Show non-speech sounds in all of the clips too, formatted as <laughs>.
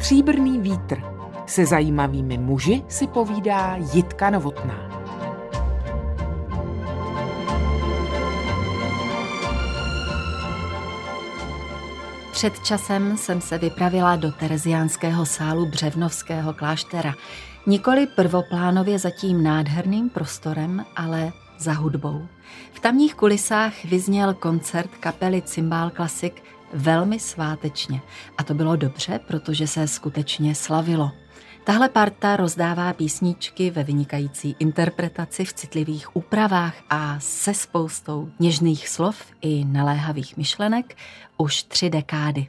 Stříbrný vítr. Se zajímavými muži si povídá Jitka Novotná. Před časem jsem se vypravila do Tereziánského sálu Břevnovského kláštera. Nikoli prvoplánově za tím nádherným prostorem, ale za hudbou. V tamních kulisách vyzněl koncert kapely Cymbal Classic velmi svátečně. A to bylo dobře, protože se skutečně slavilo. Tahle parta rozdává písničky ve vynikající interpretaci v citlivých úpravách a se spoustou něžných slov i naléhavých myšlenek už tři dekády.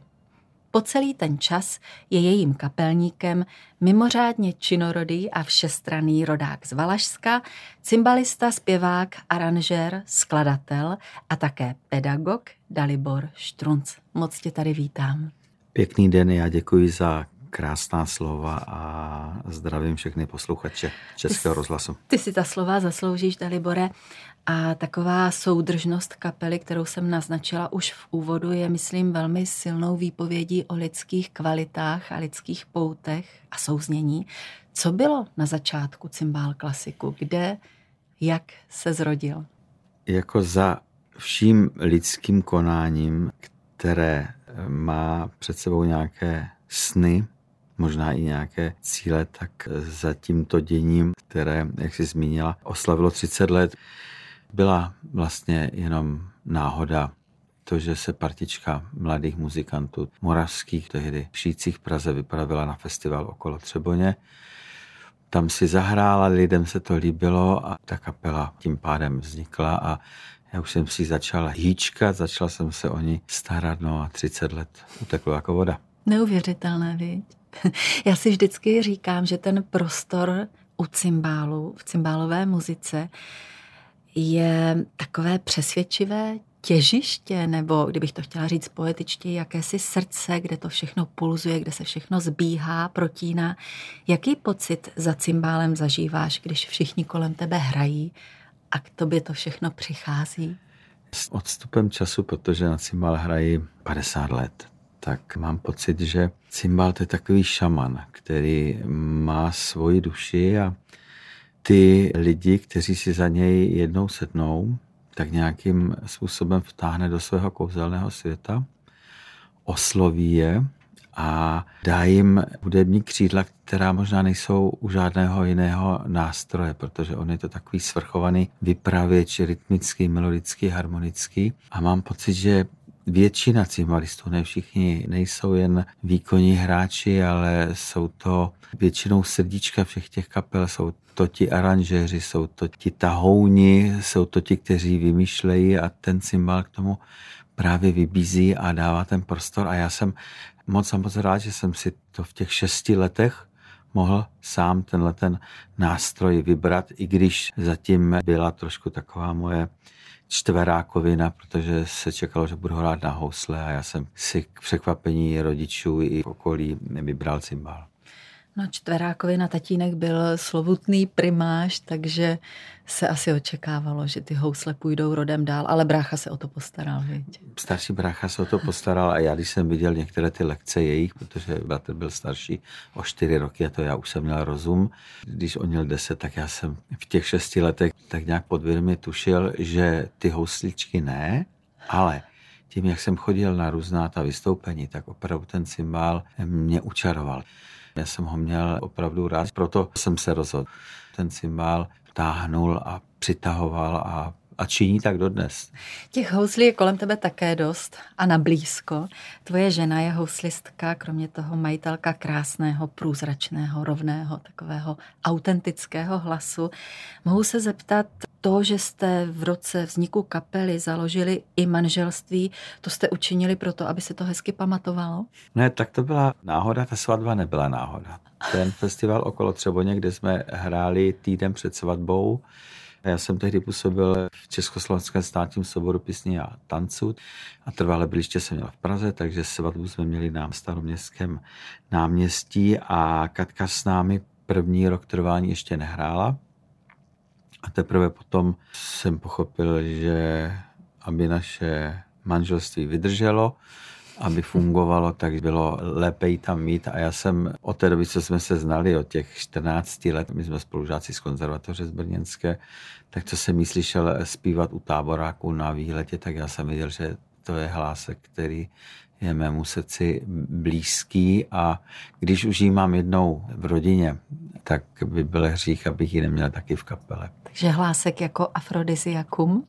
Po celý ten čas je jejím kapelníkem mimořádně činorodý a všestranný rodák z Valašska, cymbalista, zpěvák, aranžér, skladatel a také pedagog Dalibor Štrunc. Moc tě tady vítám. Pěkný den, já děkuji za krásná slova a zdravím všechny posluchače Českého rozhlasu. Ty si ta slova zasloužíš, Dalibore. A taková soudržnost kapely, kterou jsem naznačila už v úvodu, je, myslím, velmi silnou výpovědí o lidských kvalitách a lidských poutech a souznění. Co bylo na začátku cymbál klasiku? Kde, jak se zrodil? Jako za vším lidským konáním, které má před sebou nějaké sny, možná i nějaké cíle, tak za tímto děním, které, jak jsi zmínila, oslavilo 30 let, byla vlastně jenom náhoda to, že se partička mladých muzikantů moravských tehdy v Šících Praze vypravila na festival okolo Třeboně. Tam si zahrála, lidem se to líbilo a ta kapela tím pádem vznikla a já už jsem si začal hýčkat, začal jsem se o ní starat, no a 30 let uteklo jako voda. Neuvěřitelné, viď? <laughs> Já si vždycky říkám, že ten prostor u cymbálu, v cymbálové muzice, je takové přesvědčivé těžiště, nebo kdybych to chtěla říct poetičtě, jakési srdce, kde to všechno pulzuje, kde se všechno zbíhá, protíná. Jaký pocit za cymbálem zažíváš, když všichni kolem tebe hrají a k tobě to všechno přichází? S odstupem času, protože na cymbál hrají 50 let, tak mám pocit, že cymbál to je takový šaman, který má svoji duši a ty lidi, kteří si za něj jednou sednou, tak nějakým způsobem vtáhne do svého kouzelného světa, osloví je a dá jim hudební křídla, která možná nejsou u žádného jiného nástroje, protože on je to takový svrchovaný vypravěč, rytmický, melodický, harmonický. A mám pocit, že většina cymbalistů, ne všichni, nejsou jen výkonní hráči, ale jsou to většinou srdíčka všech těch kapel, jsou to ti aranžéři, jsou to ti tahouni, jsou to ti, kteří vymýšlejí a ten cymbal k tomu právě vybízí a dává ten prostor. A já jsem moc a moc rád, že jsem si to v těch šesti letech mohl sám tenhle ten nástroj vybrat, i když zatím byla trošku taková moje čtverákovina, protože se čekalo, že budu hrát na housle a já jsem si k překvapení rodičů i okolí vybral cymbal. No čtverákovina tatínek byl slovutný primáš, takže se asi očekávalo, že ty housle půjdou rodem dál, ale brácha se o to postaral, viď? Starší brácha se o to postaral a já, když jsem viděl některé ty lekce jejich, protože bratr byl starší o čtyři roky a to já už jsem měl rozum. Když on měl deset, tak já jsem v těch šesti letech tak nějak podvědomě tušil, že ty housličky ne, ale tím, jak jsem chodil na různá ta vystoupení, tak opravdu ten cymbál mě učaroval. Já jsem ho měl opravdu rád, proto jsem se rozhodl. Ten cymbál táhnul a přitahoval a a činí tak dodnes. Těch houslí je kolem tebe také dost a na blízko. Tvoje žena je houslistka, kromě toho majitelka krásného, průzračného, rovného, takového autentického hlasu. Mohu se zeptat, to, že jste v roce vzniku kapely založili i manželství, to jste učinili proto, aby se to hezky pamatovalo? Ne, tak to byla náhoda, ta svatba nebyla náhoda. Ten festival okolo Třeboně, kde jsme hráli týden před svatbou, já jsem tehdy působil v Československém státním soboru písní a tancu a trvalé byliště jsem měl v Praze, takže svatbu jsme měli na staroměstském náměstí a Katka s námi první rok trvání ještě nehrála. A teprve potom jsem pochopil, že aby naše manželství vydrželo, aby fungovalo, tak bylo lépe ji tam mít. A já jsem od té doby, co jsme se znali, od těch 14 let, my jsme spolužáci z konzervatoře z Brněnské, tak co jsem jí slyšel zpívat u táboráku na výletě, tak já jsem viděl, že to je hlásek, který je mému srdci blízký a když už ji mám jednou v rodině, tak by byl hřích, abych ji neměl taky v kapele. Takže hlásek jako afrodiziakum?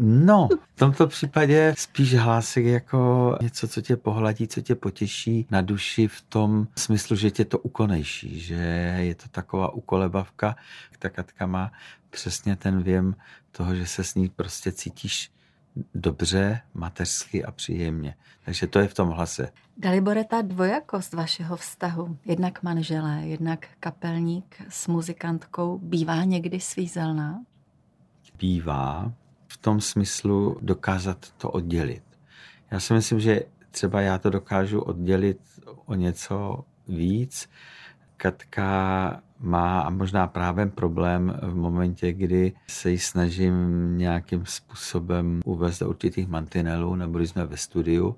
No, v tomto případě spíš hlásek jako něco, co tě pohladí, co tě potěší na duši v tom smyslu, že tě to ukonejší, že je to taková ukolebavka. Ta Katka má přesně ten věm toho, že se s ní prostě cítíš dobře, mateřsky a příjemně. Takže to je v tom hlase. Dalibore, ta dvojakost vašeho vztahu, jednak manželé, jednak kapelník s muzikantkou, bývá někdy svízelná? Bývá v tom smyslu dokázat to oddělit. Já si myslím, že třeba já to dokážu oddělit o něco víc. Katka má a možná právě problém v momentě, kdy se ji snažím nějakým způsobem uvést do určitých mantinelů, nebo jsme ve studiu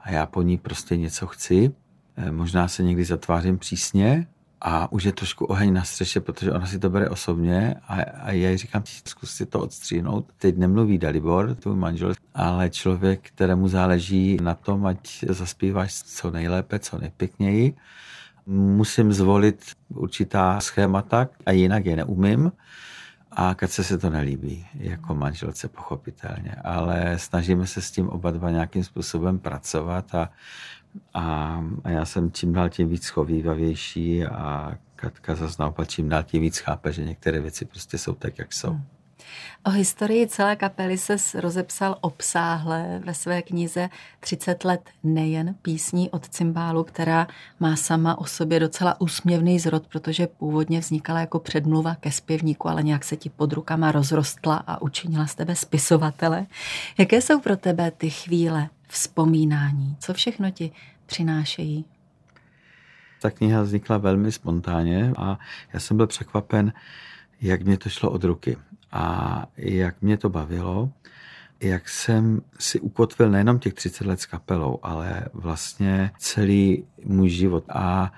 a já po ní prostě něco chci. Eh, možná se někdy zatvářím přísně a už je trošku oheň na střeše, protože ona si to bere osobně a, a já jí říkám, zkus si to odstříhnout. Teď nemluví Dalibor, tvůj manžel, ale člověk, kterému záleží na tom, ať zaspíváš co nejlépe, co nejpěkněji musím zvolit určitá schémata a jinak je neumím. A Katce se to nelíbí, jako manželce pochopitelně, ale snažíme se s tím oba dva nějakým způsobem pracovat a, a, a já jsem čím dál tím víc schovývavější a Katka zase naopak čím dál tím víc chápe, že některé věci prostě jsou tak, jak jsou. O historii celé kapely se rozepsal obsáhle ve své knize 30 let nejen písní od cymbálu, která má sama o sobě docela úsměvný zrod, protože původně vznikala jako předmluva ke zpěvníku, ale nějak se ti pod rukama rozrostla a učinila z tebe spisovatele. Jaké jsou pro tebe ty chvíle vzpomínání? Co všechno ti přinášejí? Ta kniha vznikla velmi spontánně a já jsem byl překvapen, jak mě to šlo od ruky a jak mě to bavilo, jak jsem si ukotvil nejenom těch 30 let s kapelou, ale vlastně celý můj život. A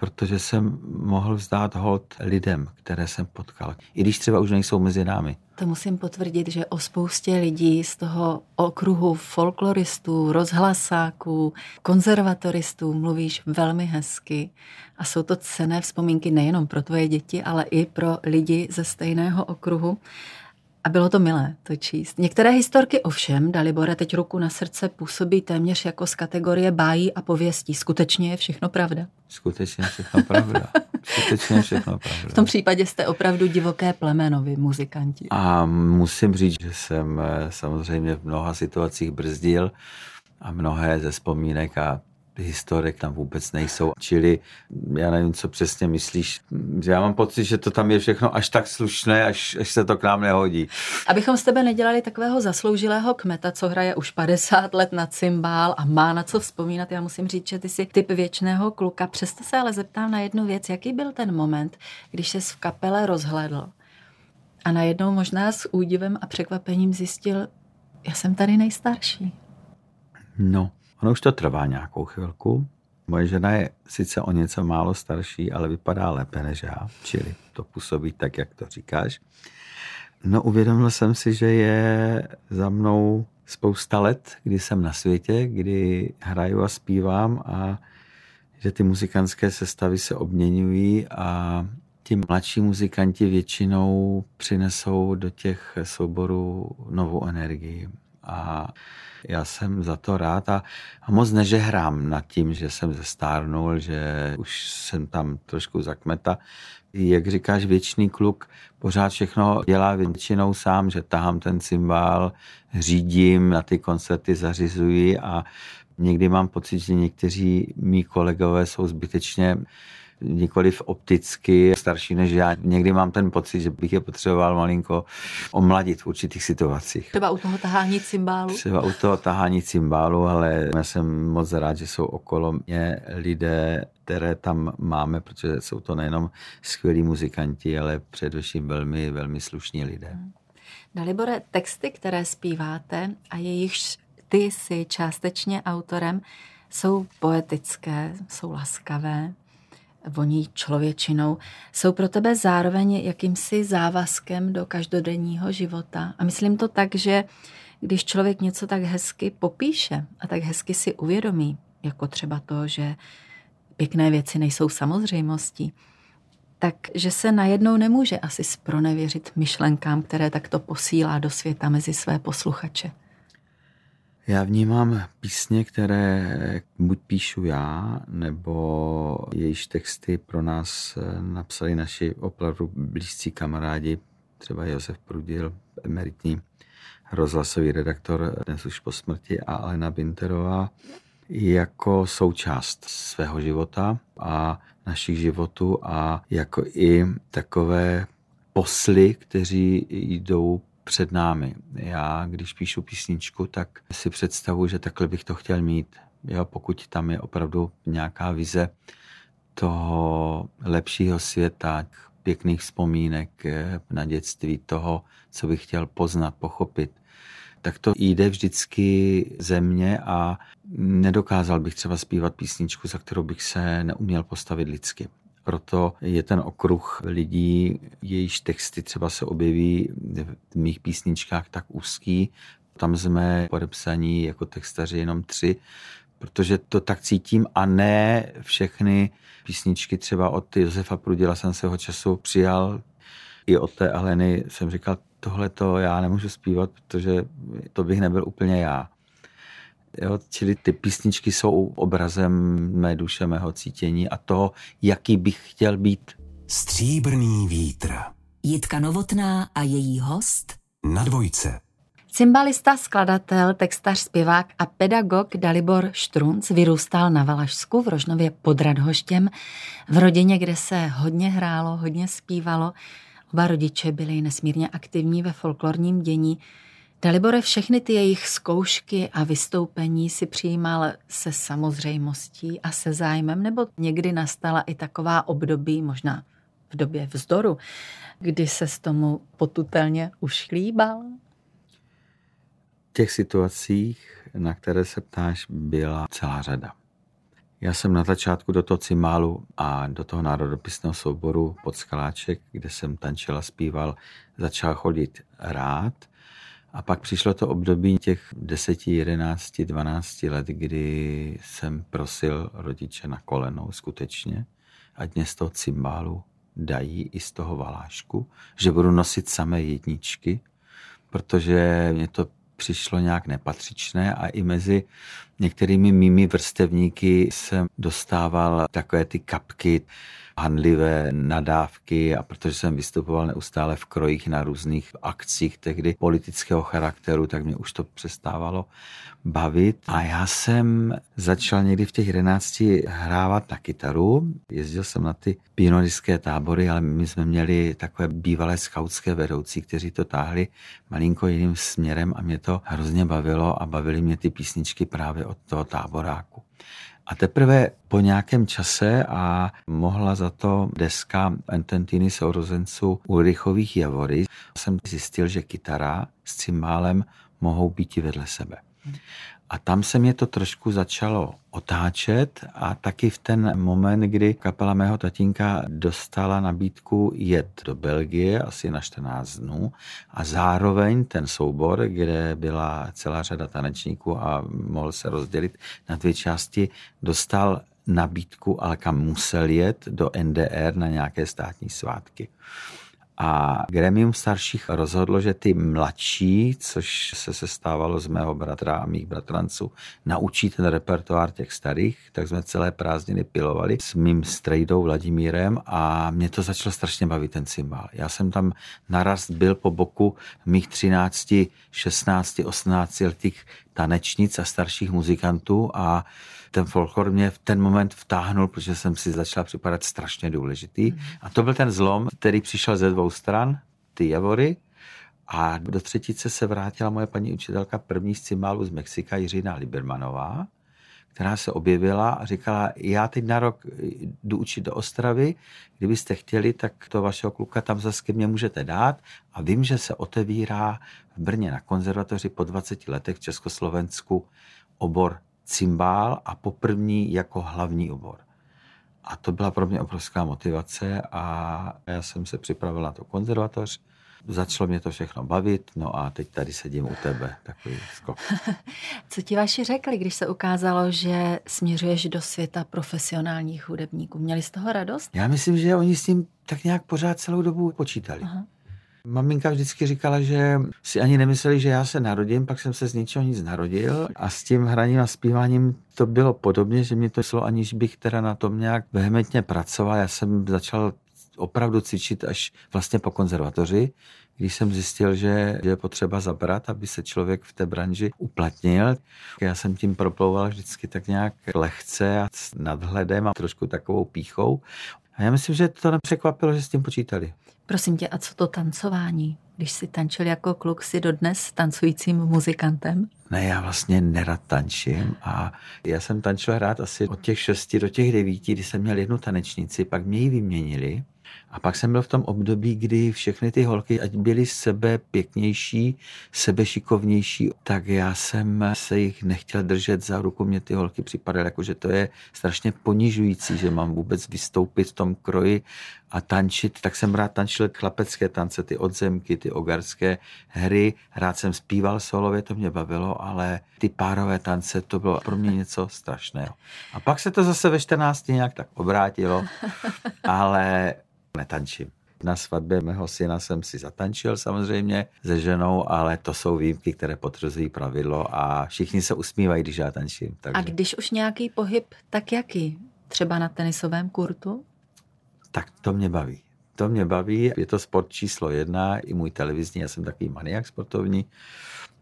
protože jsem mohl vzdát hold lidem, které jsem potkal, i když třeba už nejsou mezi námi. To musím potvrdit, že o spoustě lidí z toho okruhu folkloristů, rozhlasáků, konzervatoristů mluvíš velmi hezky a jsou to cené vzpomínky nejenom pro tvoje děti, ale i pro lidi ze stejného okruhu. A bylo to milé to číst. Některé historky ovšem, Dalibore, teď ruku na srdce, působí téměř jako z kategorie bájí a pověstí. Skutečně je všechno pravda? Skutečně všechno pravda. Skutečně všechno pravda. V tom případě jste opravdu divoké plemenovi muzikanti. A musím říct, že jsem eh, samozřejmě v mnoha situacích brzdil a mnohé ze vzpomínek a historik tam vůbec nejsou. Čili já nevím, co přesně myslíš. Já mám pocit, že to tam je všechno až tak slušné, až, až se to k nám nehodí. Abychom z tebe nedělali takového zasloužilého kmeta, co hraje už 50 let na cymbál a má na co vzpomínat. Já musím říct, že ty jsi typ věčného kluka. Přesto se ale zeptám na jednu věc. Jaký byl ten moment, když ses v kapele rozhledl a najednou možná s údivem a překvapením zjistil, já jsem tady nejstarší. No, Ono už to trvá nějakou chvilku. Moje žena je sice o něco málo starší, ale vypadá lépe než já, čili to působí tak, jak to říkáš. No uvědomil jsem si, že je za mnou spousta let, kdy jsem na světě, kdy hraju a zpívám a že ty muzikantské sestavy se obměňují a ti mladší muzikanti většinou přinesou do těch souborů novou energii. A já jsem za to rád a, a moc nežehrám nad tím, že jsem zestárnul, že už jsem tam trošku zakmeta. Jak říkáš, věčný kluk pořád všechno dělá většinou sám, že tahám ten cymbál, řídím, na ty koncerty zařizuji a někdy mám pocit, že někteří mý kolegové jsou zbytečně nikoliv opticky starší než já. Někdy mám ten pocit, že bych je potřeboval malinko omladit v určitých situacích. Třeba u toho tahání cymbálu? Třeba u toho tahání cymbálu, ale já jsem moc rád, že jsou okolo mě lidé, které tam máme, protože jsou to nejenom skvělí muzikanti, ale především velmi, velmi slušní lidé. Dalibore, texty, které zpíváte a jejichž ty jsi částečně autorem, jsou poetické, jsou laskavé, voní člověčinou, jsou pro tebe zároveň jakýmsi závazkem do každodenního života. A myslím to tak, že když člověk něco tak hezky popíše a tak hezky si uvědomí, jako třeba to, že pěkné věci nejsou samozřejmostí, takže se najednou nemůže asi spronevěřit myšlenkám, které takto posílá do světa mezi své posluchače. Já vnímám písně, které buď píšu já, nebo jejíž texty pro nás napsali naši opravdu blízcí kamarádi, třeba Josef Prudil, emeritní rozhlasový redaktor, dnes už po smrti, a Alena Binterová, jako součást svého života a našich životů a jako i takové posly, kteří jdou před námi. Já, když píšu písničku, tak si představuji, že takhle bych to chtěl mít. Jo, pokud tam je opravdu nějaká vize toho lepšího světa, pěkných vzpomínek na dětství, toho, co bych chtěl poznat, pochopit, tak to jde vždycky ze mě a nedokázal bych třeba zpívat písničku, za kterou bych se neuměl postavit lidsky. Proto je ten okruh lidí, jejíž texty třeba se objeví v mých písničkách tak úzký. Tam jsme podepsaní jako textaři jenom tři, protože to tak cítím a ne všechny písničky třeba od Josefa Prudila jsem svého času přijal. I od té Aleny jsem říkal, tohle to já nemůžu zpívat, protože to bych nebyl úplně já. Jo, čili ty písničky jsou obrazem mé duše, mého cítění a toho, jaký bych chtěl být. Stříbrný vítr. Jitka Novotná a její host na dvojce. Cymbalista, skladatel, textař, zpěvák a pedagog Dalibor Štrunc vyrůstal na Valašsku v Rožnově pod Radhoštěm, v rodině, kde se hodně hrálo, hodně zpívalo. Oba rodiče byli nesmírně aktivní ve folklorním dění. Dalibore, všechny ty jejich zkoušky a vystoupení si přijímal se samozřejmostí a se zájmem, nebo někdy nastala i taková období, možná v době vzdoru, kdy se s tomu potutelně ušlíbal? V těch situacích, na které se ptáš, byla celá řada. Já jsem na začátku do toho cimálu a do toho národopisného souboru pod Skaláček, kde jsem tančil a zpíval, začal chodit rád. A pak přišlo to období těch 10, 11, 12 let, kdy jsem prosil rodiče na kolenou skutečně, ať mě z toho cymbálu dají i z toho valášku, že budu nosit samé jedničky, protože mě to přišlo nějak nepatřičné a i mezi některými mými vrstevníky jsem dostával takové ty kapky, handlivé nadávky a protože jsem vystupoval neustále v krojích na různých akcích tehdy politického charakteru, tak mě už to přestávalo bavit. A já jsem začal někdy v těch 11 hrávat na kytaru. Jezdil jsem na ty pionorické tábory, ale my jsme měli takové bývalé skautské vedoucí, kteří to táhli malinko jiným směrem a mě to hrozně bavilo a bavily mě ty písničky právě od toho táboráku. A teprve po nějakém čase a mohla za to deska Ententiny sourozenců Ulrichových Javory, jsem zjistil, že kytara s cymbálem mohou být i vedle sebe. A tam se mě to trošku začalo otáčet a taky v ten moment, kdy kapela mého tatínka dostala nabídku jet do Belgie asi na 14 dnů a zároveň ten soubor, kde byla celá řada tanečníků a mohl se rozdělit na dvě části, dostal nabídku, ale kam musel jet do NDR na nějaké státní svátky. A gremium starších rozhodlo, že ty mladší, což se sestávalo z mého bratra a mých bratranců, naučí ten repertoár těch starých, tak jsme celé prázdniny pilovali s mým strejdou Vladimírem a mě to začalo strašně bavit ten cymbal. Já jsem tam naraz byl po boku mých 13, 16, 18 letých tanečnic a starších muzikantů a ten folklor mě v ten moment vtáhnul, protože jsem si začal připadat strašně důležitý. A to byl ten zlom, který přišel ze dvou stran, ty javory, a do třetice se vrátila moje paní učitelka první z cymbálu z Mexika, Jiřina Libermanová, která se objevila a říkala, já teď na rok jdu učit do Ostravy, kdybyste chtěli, tak to vašeho kluka tam zase ke mně můžete dát. A vím, že se otevírá v Brně na konzervatoři po 20 letech v Československu obor cymbál a poprvní jako hlavní obor. A to byla pro mě obrovská motivace a já jsem se připravil na to konzervatoř. Začalo mě to všechno bavit, no a teď tady sedím u tebe, takový skok. <laughs> Co ti vaši řekli, když se ukázalo, že směřuješ do světa profesionálních hudebníků? Měli z toho radost? Já myslím, že oni s tím tak nějak pořád celou dobu počítali. Aha. Maminka vždycky říkala, že si ani nemysleli, že já se narodím, pak jsem se z ničeho nic narodil a s tím hraním a zpíváním to bylo podobně, že mě to šlo, aniž bych teda na tom nějak vehementně pracoval. Já jsem začal opravdu cvičit až vlastně po konzervatoři, když jsem zjistil, že je potřeba zabrat, aby se člověk v té branži uplatnil. Já jsem tím proplouval vždycky tak nějak lehce a s nadhledem a trošku takovou píchou. A já myslím, že to nepřekvapilo, že s tím počítali. Prosím tě, a co to tancování? Když jsi tančil jako kluk, si dodnes tancujícím muzikantem? Ne, já vlastně nerad tančím a já jsem tančil hrát asi od těch šesti do těch devíti, kdy jsem měl jednu tanečnici, pak mě ji vyměnili a pak jsem byl v tom období, kdy všechny ty holky, ať byly sebe pěknější, sebe šikovnější, tak já jsem se jich nechtěl držet za ruku. Mě ty holky připadaly jako, že to je strašně ponižující, že mám vůbec vystoupit v tom kroji a tančit. Tak jsem rád tančil chlapecké tance, ty odzemky, ty ogarské hry. Rád jsem zpíval solově, to mě bavilo, ale ty párové tance, to bylo pro mě něco strašného. A pak se to zase ve 14 nějak tak obrátilo, <laughs> ale netančím. Na svatbě mého syna jsem si zatančil samozřejmě se ženou, ale to jsou výjimky, které potvrzují pravidlo a všichni se usmívají, když já tančím. Takže... A když už nějaký pohyb, tak jaký? Třeba na tenisovém kurtu? Tak to mě baví. To mě baví, je to sport číslo jedna, i můj televizní, já jsem takový maniak sportovní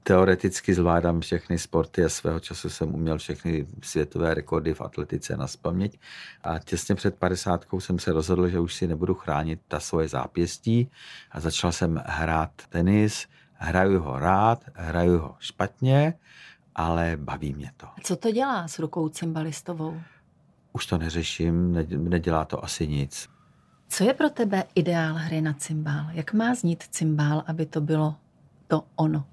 teoreticky zvládám všechny sporty a svého času jsem uměl všechny světové rekordy v atletice na spaměť a těsně před 50 jsem se rozhodl, že už si nebudu chránit ta svoje zápěstí a začal jsem hrát tenis, hraju ho rád, hraju ho špatně, ale baví mě to. Co to dělá s rukou cymbalistovou? Už to neřeším, nedělá to asi nic. Co je pro tebe ideál hry na cymbál? Jak má znít cymbál, aby to bylo to ono?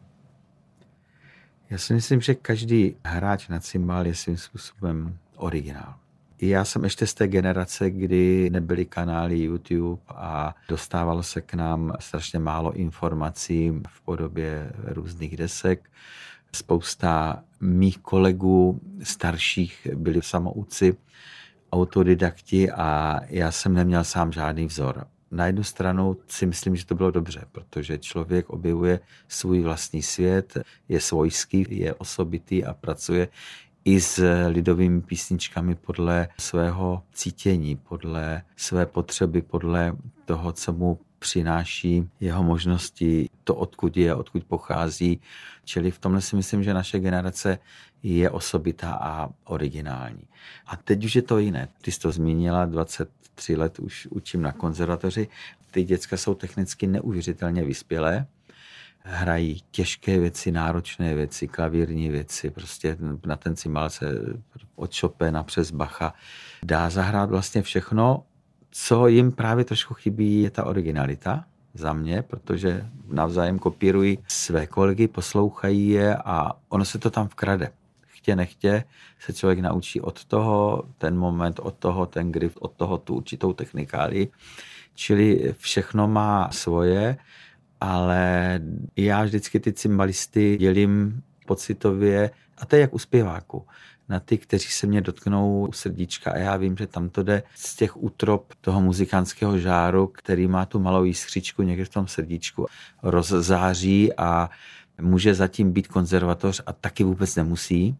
Já si myslím, že každý hráč na cymbál je svým způsobem originál. Já jsem ještě z té generace, kdy nebyly kanály YouTube a dostávalo se k nám strašně málo informací v podobě různých desek. Spousta mých kolegů starších byli samouci, autodidakti a já jsem neměl sám žádný vzor na jednu stranu si myslím, že to bylo dobře, protože člověk objevuje svůj vlastní svět, je svojský, je osobitý a pracuje i s lidovými písničkami podle svého cítění, podle své potřeby, podle toho, co mu přináší jeho možnosti, to, odkud je, odkud pochází. Čili v tomhle si myslím, že naše generace je osobitá a originální. A teď už je to jiné. Ty jsi to zmínila, 23 let už učím na konzervatoři. Ty děcka jsou technicky neuvěřitelně vyspělé, hrají těžké věci, náročné věci, klavírní věci, prostě na ten cimal se od Chopina přes Bacha dá zahrát vlastně všechno, co jim právě trošku chybí, je ta originalita za mě, protože navzájem kopírují své kolegy, poslouchají je a ono se to tam vkrade. Chtě nechtě se člověk naučí od toho ten moment, od toho ten grif, od toho tu určitou technikáli. Čili všechno má svoje, ale já vždycky ty cymbalisty dělím pocitově, a to je jak u zpěváku na ty, kteří se mě dotknou srdíčka a já vím, že tam to jde z těch útrop toho muzikantského žáru, který má tu malou jiskřičku někde v tom srdíčku, rozzáří a může zatím být konzervatoř a taky vůbec nemusí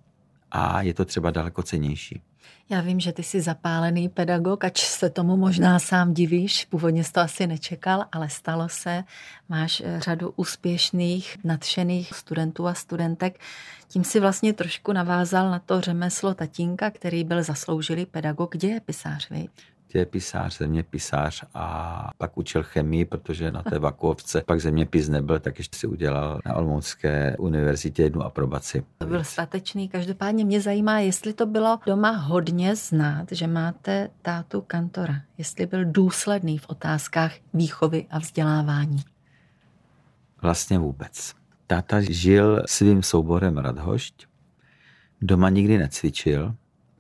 a je to třeba daleko cenější. Já vím, že ty jsi zapálený pedagog, ač se tomu možná sám divíš, původně jsi to asi nečekal, ale stalo se. Máš eh, řadu úspěšných, nadšených studentů a studentek. Tím si vlastně trošku navázal na to řemeslo tatínka, který byl zasloužilý pedagog, dějepisář, vy? Dějepisář, zeměpisář a pak učil chemii, protože na té vakuovce pak zeměpis nebyl, tak ještě si udělal na Olomoucké univerzitě jednu aprobaci. To byl statečný. Každopádně mě zajímá, jestli to bylo doma hodně znát, že máte tátu kantora. Jestli byl důsledný v otázkách výchovy a vzdělávání. Vlastně vůbec. Táta žil svým souborem Radhošť, doma nikdy necvičil,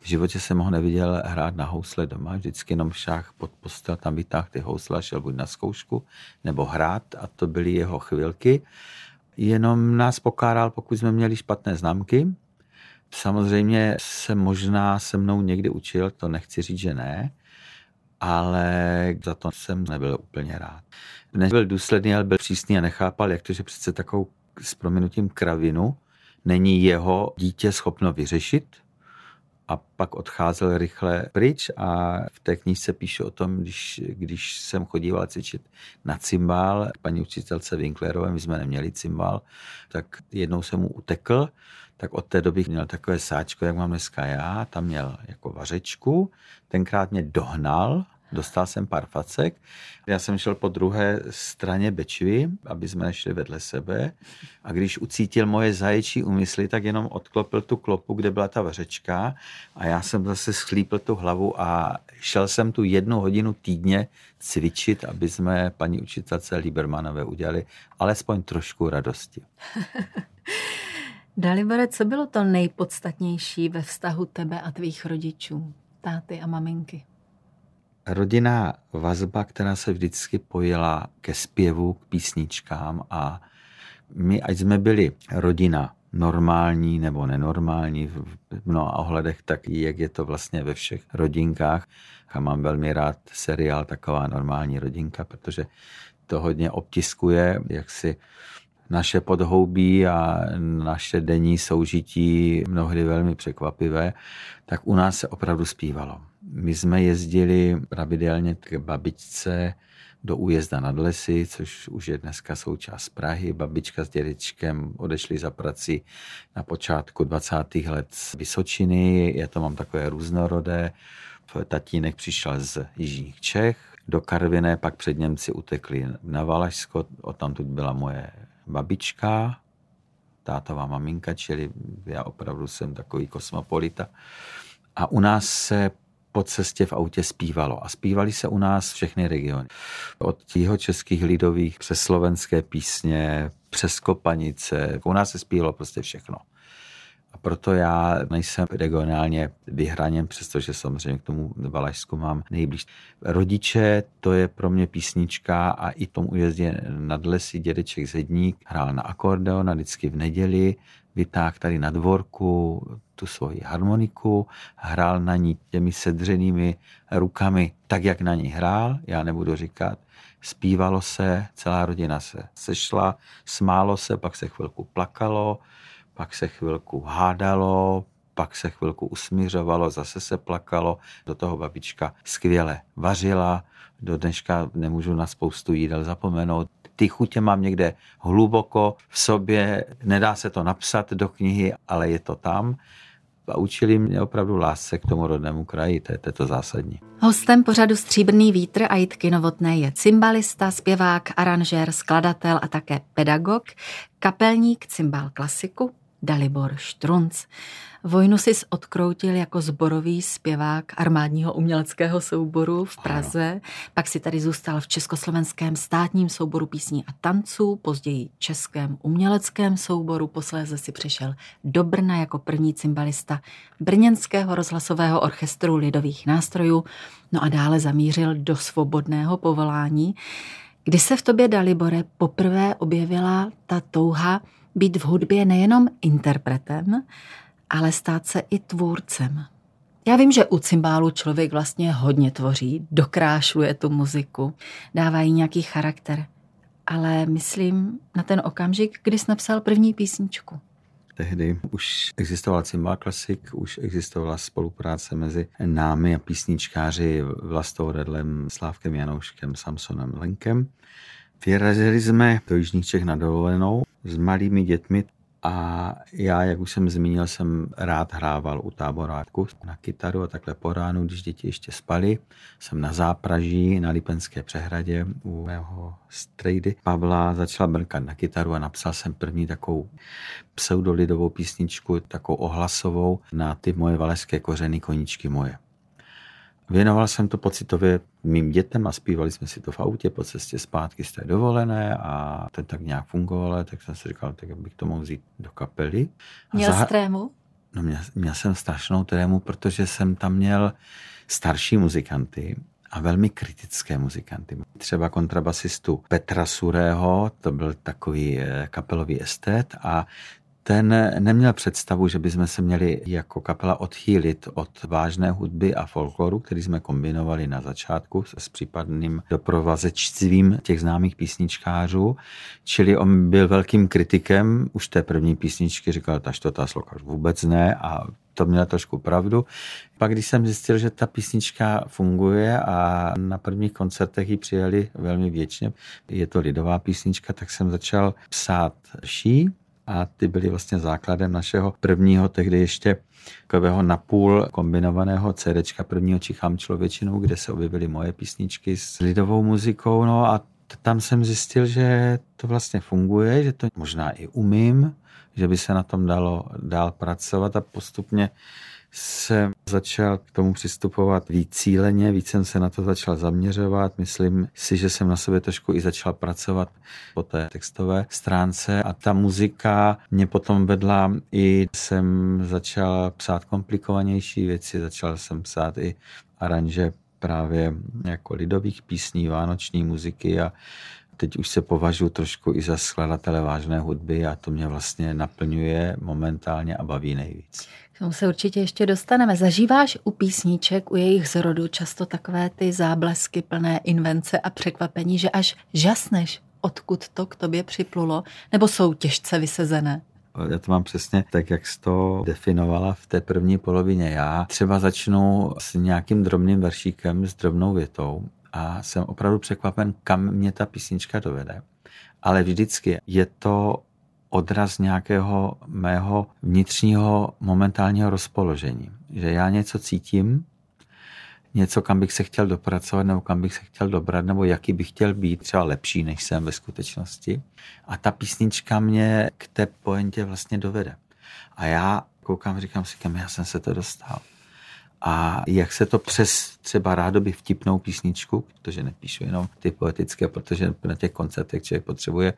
v životě jsem ho neviděl hrát na housle doma, vždycky jenom šách pod postel, tam vytáhl ty housle a šel buď na zkoušku, nebo hrát a to byly jeho chvilky. Jenom nás pokáral, pokud jsme měli špatné známky. Samozřejmě se možná se mnou někdy učil, to nechci říct, že ne, ale za to jsem nebyl úplně rád. Nebyl důsledný, ale byl přísný a nechápal, jak to, že přece takovou s prominutím kravinu není jeho dítě schopno vyřešit, a pak odcházel rychle pryč a v té knížce píšu o tom, když, když jsem chodíval cvičit na cymbál, paní učitelce Winklerové, my jsme neměli cymbál, tak jednou jsem mu utekl, tak od té doby měl takové sáčko, jak mám dneska já, tam měl jako vařečku, tenkrát mě dohnal, Dostal jsem pár facek. Já jsem šel po druhé straně Bečvy, aby jsme nešli vedle sebe. A když ucítil moje zaječí úmysly, tak jenom odklopil tu klopu, kde byla ta vařečka. A já jsem zase schlípl tu hlavu a šel jsem tu jednu hodinu týdně cvičit, aby jsme paní učitelce Liebermanové udělali alespoň trošku radosti. <laughs> Dalibore, co bylo to nejpodstatnější ve vztahu tebe a tvých rodičů, táty a maminky? Rodinná vazba, která se vždycky pojila ke zpěvu, k písničkám a my, ať jsme byli rodina normální nebo nenormální v mnoha ohledech, tak jak je to vlastně ve všech rodinkách. A mám velmi rád seriál Taková normální rodinka, protože to hodně obtiskuje, jak si naše podhoubí a naše denní soužití mnohdy velmi překvapivé, tak u nás se opravdu zpívalo. My jsme jezdili pravidelně k babičce do újezda nad lesy, což už je dneska součást Prahy. Babička s dědečkem odešli za prací na počátku 20. let z Vysočiny. Já to mám takové různorodé. Tatínek přišel z Jižních Čech, do Karviné, pak před Němci utekli na Valašsko, odtamtud byla moje babička, tátová maminka, čili já opravdu jsem takový kosmopolita. A u nás se po cestě v autě zpívalo. A zpívali se u nás všechny regiony. Od českých lidových přes slovenské písně, přes Kopanice. U nás se zpívalo prostě všechno. A proto já nejsem regionálně vyhraněn, přestože samozřejmě k tomu Valašsku mám nejblíž. Rodiče, to je pro mě písnička a i tom ujezdě nad lesy dědeček Zedník hrál na akordeon a vždycky v neděli vytáhl tady na dvorku tu svoji harmoniku, hrál na ní těmi sedřenými rukami tak, jak na ní hrál, já nebudu říkat, zpívalo se, celá rodina se sešla, smálo se, pak se chvilku plakalo, pak se chvilku hádalo, pak se chvilku usmířovalo, zase se plakalo. Do toho babička skvěle vařila, do dneška nemůžu na spoustu jídel zapomenout. Ty chutě mám někde hluboko v sobě, nedá se to napsat do knihy, ale je to tam a učili mě opravdu lásce k tomu rodnému kraji, to je, to, je to zásadní. Hostem pořadu Stříbrný vítr a Jitky Novotné je cymbalista, zpěvák, aranžér, skladatel a také pedagog, kapelník cymbal klasiku, Dalibor Štrunc. Vojnu si odkroutil jako zborový zpěvák armádního uměleckého souboru v Praze, ano. pak si tady zůstal v Československém státním souboru písní a tanců, později Českém uměleckém souboru, posléze si přišel do Brna jako první cymbalista Brněnského rozhlasového orchestru lidových nástrojů, no a dále zamířil do svobodného povolání, kdy se v tobě, Dalibore, poprvé objevila ta touha být v hudbě nejenom interpretem, ale stát se i tvůrcem. Já vím, že u cymbálu člověk vlastně hodně tvoří, dokrášluje tu muziku, dává jí nějaký charakter. Ale myslím na ten okamžik, kdy jsi napsal první písničku. Tehdy už existoval Cymbal Classic, už existovala spolupráce mezi námi a písničkáři Vlastou Redlem, Slávkem Janouškem, Samsonem Lenkem. Vyrazili jsme do Jižních Čech na dovolenou s malými dětmi A já, jak už jsem zmínil, jsem rád hrával u táboráku na kytaru a takhle po ránu, když děti ještě spali. Jsem na zápraží na Lipenské přehradě u mého strejdy Pavla začal brnkat na kytaru a napsal jsem první takovou pseudolidovou písničku, takovou ohlasovou na ty moje valeské kořeny koníčky moje. Věnoval jsem to pocitově mým dětem a zpívali jsme si to v autě po cestě zpátky z té dovolené a to tak nějak fungovalo, tak jsem si říkal, tak bych to mohl vzít do kapely. A měl zah... trému? No měl, měl jsem strašnou trému, protože jsem tam měl starší muzikanty a velmi kritické muzikanty. Třeba kontrabasistu Petra Surého, to byl takový eh, kapelový estet a ten neměl představu, že bychom se měli jako kapela odchýlit od vážné hudby a folkloru, který jsme kombinovali na začátku s případným doprovazečstvím těch známých písničkářů. Čili on byl velkým kritikem už té první písničky, říkal, ta sloka vůbec ne a to měla trošku pravdu. Pak, když jsem zjistil, že ta písnička funguje a na prvních koncertech ji přijeli velmi věčně, je to lidová písnička, tak jsem začal psát ší a ty byly vlastně základem našeho prvního, tehdy ještě takového napůl kombinovaného CDčka prvního Čichám člověčinou, kde se objevily moje písničky s lidovou muzikou. No a tam jsem zjistil, že to vlastně funguje, že to možná i umím, že by se na tom dalo dál pracovat a postupně jsem začal k tomu přistupovat víc cíleně, víc jsem se na to začal zaměřovat. Myslím si, že jsem na sobě trošku i začal pracovat po té textové stránce a ta muzika mě potom vedla i jsem začal psát komplikovanější věci, začal jsem psát i aranže právě jako lidových písní, vánoční muziky a teď už se považuji trošku i za skladatele vážné hudby a to mě vlastně naplňuje momentálně a baví nejvíc. K tomu se určitě ještě dostaneme. Zažíváš u písniček, u jejich zrodu často takové ty záblesky plné invence a překvapení, že až žasneš, odkud to k tobě připlulo, nebo jsou těžce vysezené? Já to mám přesně tak, jak jsi to definovala v té první polovině. Já třeba začnu s nějakým drobným veršíkem, s drobnou větou a jsem opravdu překvapen, kam mě ta písnička dovede. Ale vždycky je to odraz nějakého mého vnitřního momentálního rozpoložení. Že já něco cítím, něco, kam bych se chtěl dopracovat, nebo kam bych se chtěl dobrat, nebo jaký bych chtěl být, třeba lepší, než jsem ve skutečnosti. A ta písnička mě k té pointě vlastně dovede. A já koukám, říkám si, kam já jsem se to dostal. A jak se to přes třeba rádoby vtipnou písničku, protože nepíšu jenom ty poetické, protože na těch koncertech člověk potřebuje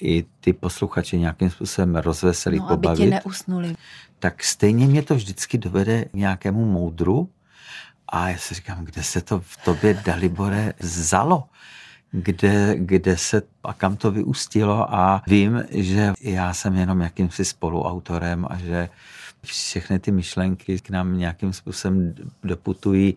i ty posluchače nějakým způsobem rozveselit, no, pobavit. aby neusnuli. Tak stejně mě to vždycky dovede k nějakému moudru a já si říkám, kde se to v tobě, Dalibore, zalo? Kde, kde se a kam to vyústilo a vím, že já jsem jenom jakýmsi spoluautorem a že všechny ty myšlenky k nám nějakým způsobem doputují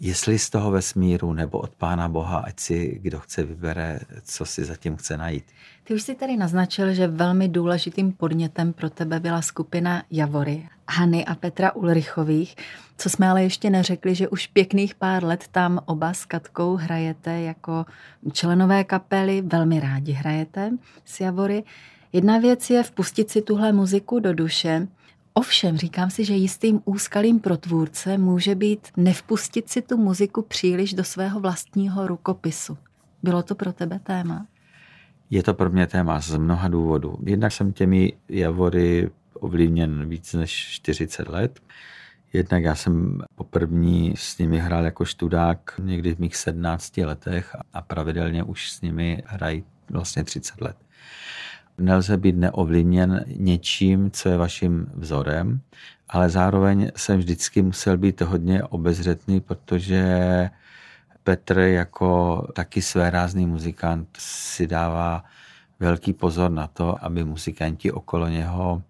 jestli z toho vesmíru nebo od Pána Boha, ať si kdo chce vybere, co si zatím chce najít. Ty už si tady naznačil, že velmi důležitým podnětem pro tebe byla skupina Javory, Hany a Petra Ulrichových. Co jsme ale ještě neřekli, že už pěkných pár let tam oba s Katkou hrajete jako členové kapely, velmi rádi hrajete s Javory. Jedna věc je vpustit si tuhle muziku do duše, Ovšem, říkám si, že jistým úskalým pro tvůrce může být nevpustit si tu muziku příliš do svého vlastního rukopisu. Bylo to pro tebe téma? Je to pro mě téma z mnoha důvodů. Jednak jsem těmi javory ovlivněn víc než 40 let. Jednak já jsem poprvní s nimi hrál jako študák někdy v mých 17 letech a pravidelně už s nimi hrají vlastně 30 let. Nelze být neovlivněn něčím, co je vaším vzorem, ale zároveň jsem vždycky musel být hodně obezřetný, protože Petr jako taky své rázný muzikant si dává velký pozor na to, aby muzikanti okolo něho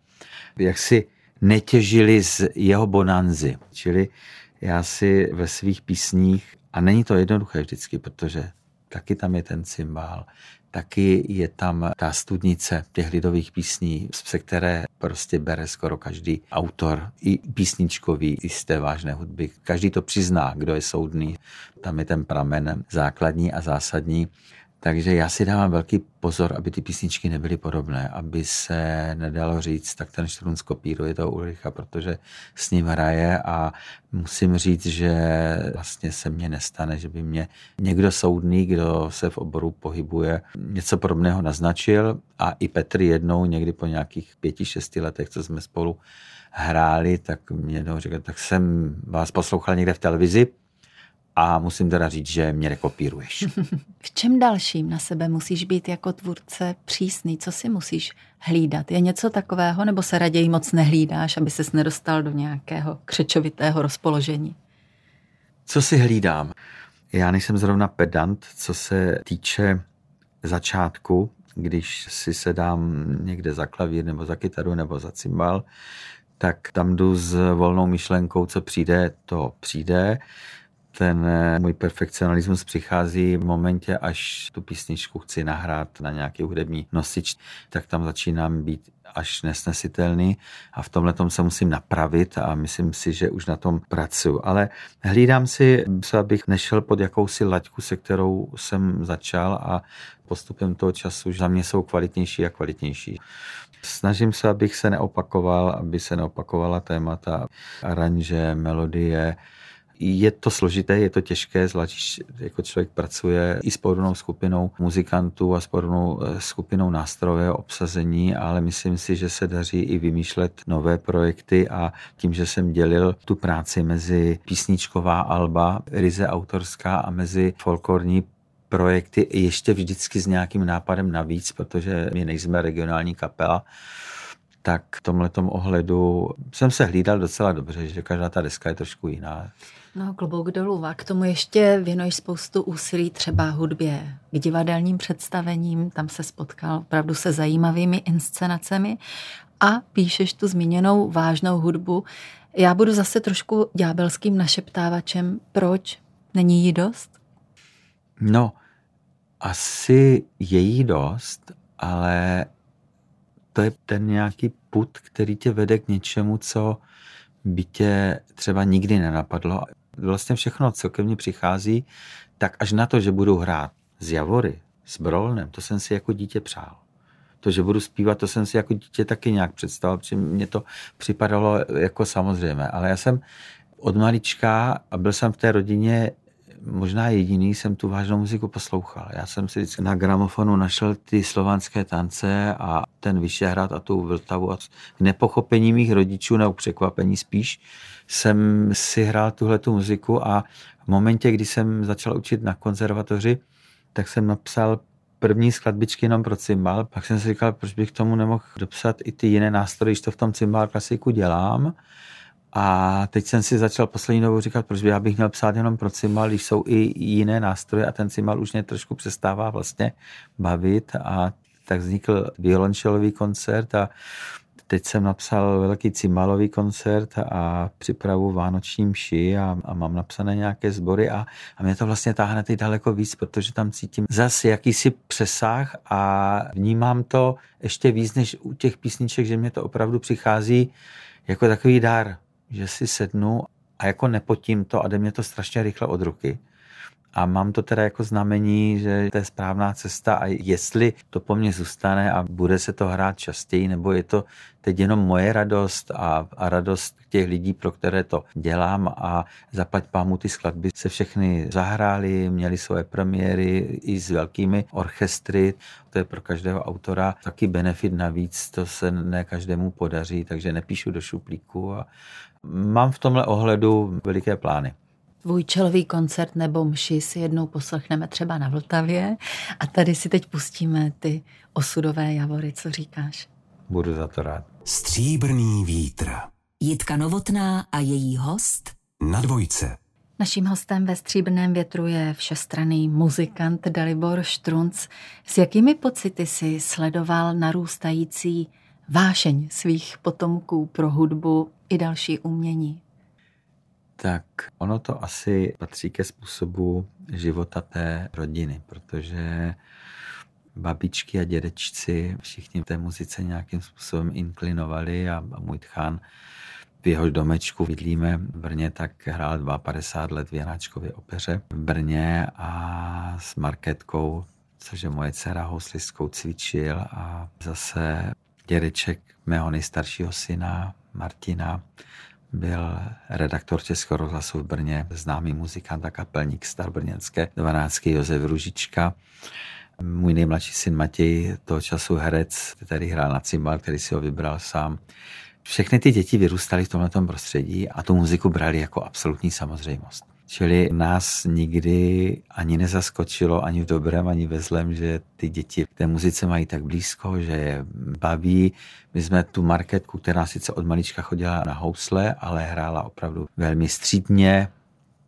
jaksi netěžili z jeho bonanzy. Čili já si ve svých písních, a není to jednoduché vždycky, protože taky tam je ten cymbál, taky je tam ta studnice těch lidových písní, se které prostě bere skoro každý autor, i písničkový, i z té vážné hudby. Každý to přizná, kdo je soudný. Tam je ten pramen základní a zásadní Takže já si dávám velký pozor, aby ty písničky nebyly podobné, aby se nedalo říct, tak ten Štrun skopíruje toho Ulricha, protože s ním hraje a musím říct, že vlastně se mně nestane, že by mě někdo soudný, kdo se v oboru pohybuje, něco podobného naznačil. A i Petr jednou někdy po nějakých pěti, šesti letech, co jsme spolu hráli, tak mě jednou říkal, tak jsem vás poslouchal někde v televizi a musím teda říct, že mě nekopíruješ. <laughs> v čem dalším na sebe musíš být jako tvůrce přísný? Co si musíš hlídat? Je něco takového, nebo se raději moc nehlídáš, aby ses nedostal do nějakého křečovitého rozpoložení? Co si hlídám? Já nejsem zrovna pedant, co se týče začátku, když si sedám někde za klavír nebo za kytaru nebo za cymbal, tak tam jdu s volnou myšlenkou, co přijde, to přijde ten eh, můj perfekcionalismus přichází v momentě, až tu písničku chci nahrát na nějaký hudební nosič, tak tam začínám být až nesnesitelný a v tomhle tom se musím napravit a myslím si, že už na tom pracuji. Ale hlídám si, abych nešel pod jakousi laťku, se kterou jsem začal a postupem toho času za mě jsou kvalitnější a kvalitnější. Snažím se, abych se neopakoval, aby se neopakovala témata, aranže, melodie, je to složité, je to těžké, zvlášť jako člověk pracuje i s podobnou skupinou muzikantů a s podobnou eh, skupinou nástroje, obsazení, ale myslím si, že se daří i vymýšlet nové projekty a tím, že jsem dělil tu práci mezi písničková alba, ryze autorská a mezi folklorní projekty ještě vždycky s nějakým nápadem navíc, protože my nejsme regionální kapela, tak v tomhle ohledu jsem se hlídal docela dobře, že každá ta deska je trošku jiná. No, klobouk dolů. A k tomu ještě věnuješ spoustu úsilí třeba hudbě k divadelním představením. Tam se spotkal opravdu se zajímavými inscenacemi a píšeš tu zmíněnou vážnou hudbu. Já budu zase trošku ďábelským našeptávačem. Proč? Není jí dost? No, asi je jí dost, ale to je ten nějaký put, který tě vede k něčemu, co by tě třeba nikdy nenapadlo vlastně všechno, co ke mně přichází, tak až na to, že budu hrát z Javory, s Brolnem, to jsem si jako dítě přál. To, že budu zpívat, to jsem si jako dítě taky nějak představil, protože mě to připadalo jako samozřejmé. Ale já jsem od malička a byl jsem v té rodině možná jediný jsem tu vážnou muziku poslouchal. Já jsem si vždycky na gramofonu našel ty slovanské tance a ten Vyšehrad a tu Vltavu a nepochopení mých rodičů nebo překvapení spíš jsem si hrál tuhle tu muziku a v momentě, kdy jsem začal učit na konzervatoři, tak jsem napsal první skladbičky jenom pro cymbal. Pak jsem si říkal, proč bych tomu nemohl dopsat i ty jiné nástroje, když to v tom cymbal klasiku dělám. A teď jsem si začal poslední dobou říkat, proč by já bych měl psát jenom pro cymbal, když jsou i jiné nástroje a ten cymbal už mě trošku přestává vlastně bavit a tak vznikl violončelový koncert a teď jsem napsal velký cymbalový koncert a připravu Vánoční mši a, a mám napsané nějaké sbory a, a mě to vlastně táhne teď daleko víc, protože tam cítím zase jakýsi přesah a vnímám to ještě víc než u těch písniček, že mě to opravdu přichází jako takový dar, že si sednu a jako nepotím to a jde mě to strašně rychle od ruky. A mám to teda jako znamení, že to je správná cesta a jestli to po mně zůstane a bude se to hrát častěji, nebo je to teď jenom moje radost a, a radost těch lidí, pro které to dělám a zaplať pámu ty skladby se všechny zahrály, měli svoje premiéry i s velkými orchestry. To je pro každého autora taky benefit navíc, to se ne každému podaří, takže nepíšu do šuplíku a mám v tomhle ohledu veliké plány. Tvůj čelový koncert nebo mši si jednou poslechneme třeba na Vltavě a tady si teď pustíme ty osudové javory. Co říkáš? Budu za to rád. Stříbrný vítr. Jitka Novotná a její host na dvojce. Naším hostem ve Stříbrném větru je všestranný muzikant Dalibor Štrunc. S jakými pocity si sledoval narůstající vášeň svých potomků pro hudbu i další umění? Tak ono to asi patří ke způsobu života té rodiny, protože babičky a dědečci všichni té muzice nějakým způsobem inklinovali a, můj tchán v jehož domečku bydlíme v Brně, tak hrál 52 let v Janáčkově opeře v Brně a s Marketkou protože moje dcera housliskou cvičil a zase dědeček mého nejstaršího syna Martina byl redaktor Českého rozhlasu v Brně, známý muzikant a kapelník starbrněnské 12. Josef Ružička. Můj nejmladší syn Matěj, toho času herec, který hrál na cymbal, který si ho vybral sám. Všechny ty děti vyrůstaly v tomto prostředí a tu muziku brali jako absolutní samozřejmost. Čili nás nikdy ani nezaskočilo, ani v dobrém, ani ve zlém, že ty děti té muzice mají tak blízko, že je baví. My jsme tu marketku, která sice od malička chodila na housle, ale hrála opravdu velmi střídně,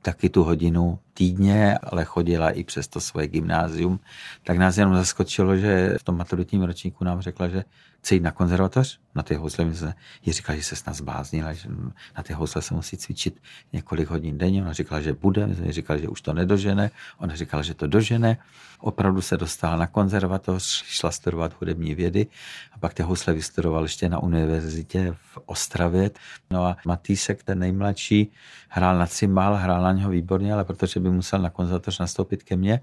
taky tu hodinu týdně, ale chodila i přes to svoje gymnázium, tak nás jenom zaskočilo, že v tom maturitním ročníku nám řekla, že chce jít na konzervatoř, na ty housle. My jsme jí říkali, že se snad zbláznila, že na ty housle se musí cvičit několik hodin denně. Ona říkala, že bude, my jsme říkali, že už to nedožene. Ona říkala, že to dožene. Opravdu se dostala na konzervatoř, šla studovat hudební vědy a pak ty housle vystudoval ještě na univerzitě v Ostravě. No a Matýsek, ten nejmladší, hrál na cymbál, hrál na něho výborně, ale protože by musel na konzervatoř nastoupit ke mně,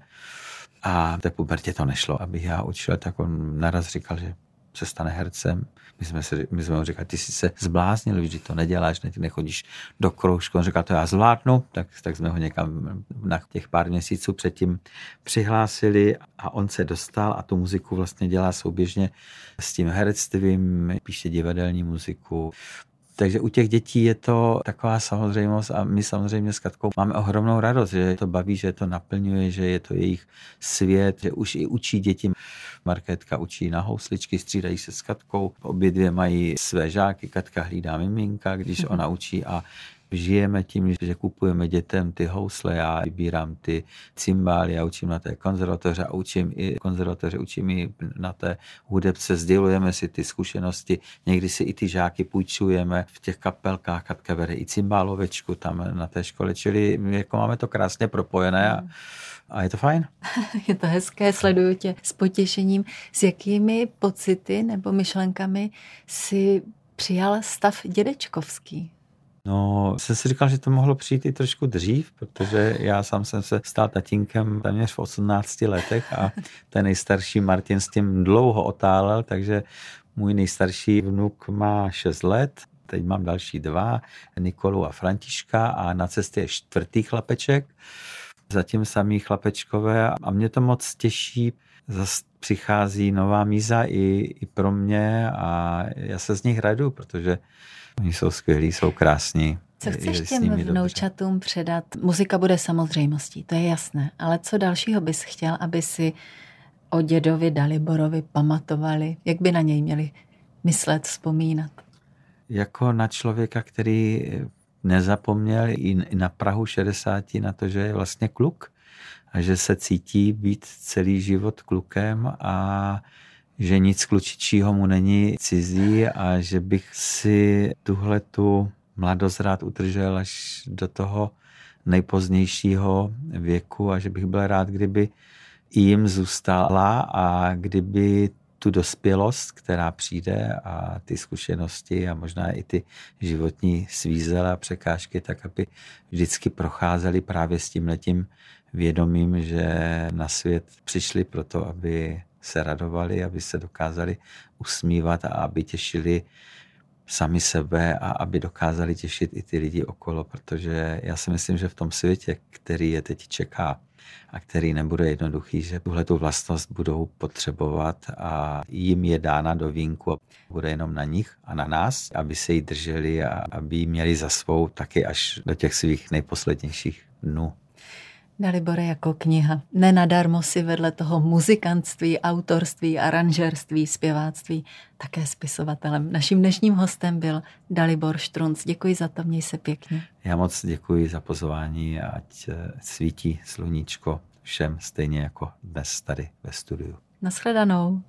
a v té pubertě to nešlo, abych já učil, tak on naraz říkal, že se stane hercem. My jsme, si, my jsme mu říkali, ty jsi se zbláznil, když to neděláš, ne, ty nechodíš do kroužku. On říkal, to já zvládnu, tak, tak jsme ho někam na těch pár měsíců předtím přihlásili a on se dostal a tu muziku vlastně dělá souběžně s tím herectvím, píše divadelní muziku, takže u těch dětí je to taková samozřejmost a my samozřejmě s Katkou máme ohromnou radost, že je to baví, že je to naplňuje, že je to jejich svět, že už i učí děti. Marketka učí na housličky, střídají se s Katkou, obě dvě mají své žáky, Katka hlídá miminka, když mhm. ona učí a žijeme tím, že kupujeme dětem ty housle, já vybírám ty cymbály, já učím na té konzervatoře a učím i konzervatoře, učím i na té hudebce, sdělujeme si ty zkušenosti, někdy si i ty žáky půjčujeme v těch kapelkách, Katka vede i cymbálovečku tam na té škole, čili jako máme to krásně propojené a, a je to fajn. <laughs> Je to hezké, sleduju tě s potěšením. S jakými pocity nebo myšlenkami si přijal stav dědečkovský? No, jsem si říkal, že to mohlo přijít i trošku dřív, protože já sám jsem se stal tatínkem téměř v 18 letech a ten nejstarší Martin s tím dlouho otálel, takže můj nejstarší vnuk má 6 let, teď mám další dva, Nikolu a Františka a na cestě je čtvrtý chlapeček, zatím samý chlapečkové a mě to moc těší, zase přichází nová míza i, i pro mě a já se z nich radu, protože Oni jsou skvělí, jsou krásní. Co chceš těm vnoučatům dobře. předat? Muzika bude samozřejmostí, to je jasné. Ale co dalšího bys chtěl, aby si o dědovi Daliborovi pamatovali? Jak by na něj měli myslet, vzpomínat? Jako na člověka, který nezapomněl i na Prahu 60 na to, že je vlastně kluk a že se cítí být celý život klukem a že nic klučičího mu není cizí a že bych si tuhle tu mladost rád udržel až do toho nejpozdějšího věku a že bych byl rád, kdyby jim zůstala a kdyby tu dospělost, která přijde a ty zkušenosti a možná i ty životní svízele a překážky, tak aby vždycky procházeli právě s tím letím vědomím, že na svět přišli proto, aby se radovali, aby se dokázali usmívat a aby těšili sami sebe a aby dokázali těšit i ty lidi okolo, protože já si myslím, že v tom světě, který je teď čeká a který nebude jednoduchý, že tuhle tu vlastnost budou potřebovat a jim je dána do vínku a bude jenom na nich a na nás, aby se jí drželi a aby ji měli za svou taky až do těch svých nejposlednějších dnů. Dalibore jako kniha. Nenadarmo si vedle toho muzikantství, autorství, aranžerství, zpěváctví také spisovatelem. Naším dnešním hostem byl Dalibor Štrunc. Děkuji za to, měj se pěkně. Já moc děkuji za pozvání, ať eh, svítí sluníčko všem stejně jako dnes tady ve studiu. Naschledanou.